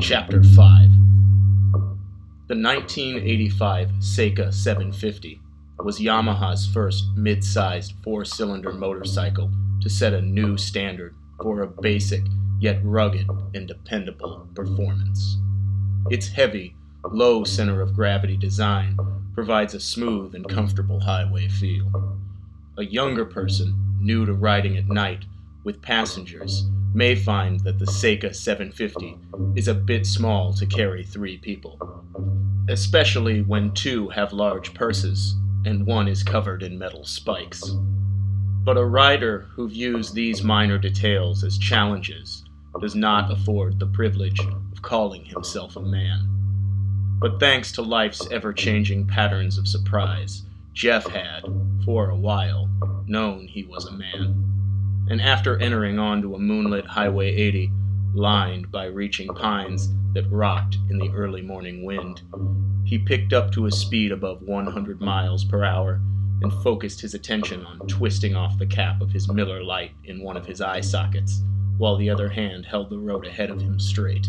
Chapter 5 The 1985 Seca 750 was Yamaha's first mid sized four cylinder motorcycle to set a new standard for a basic yet rugged and dependable performance. Its heavy, low center of gravity design provides a smooth and comfortable highway feel. A younger person, new to riding at night with passengers, may find that the Seca 750 is a bit small to carry three people, especially when two have large purses and one is covered in metal spikes. But a rider who views these minor details as challenges does not afford the privilege of calling himself a man. But thanks to life's ever changing patterns of surprise, Jeff had, for a while, known he was a man and after entering onto a moonlit Highway 80, lined by reaching pines that rocked in the early morning wind, he picked up to a speed above 100 miles per hour and focused his attention on twisting off the cap of his Miller Lite in one of his eye sockets, while the other hand held the road ahead of him straight.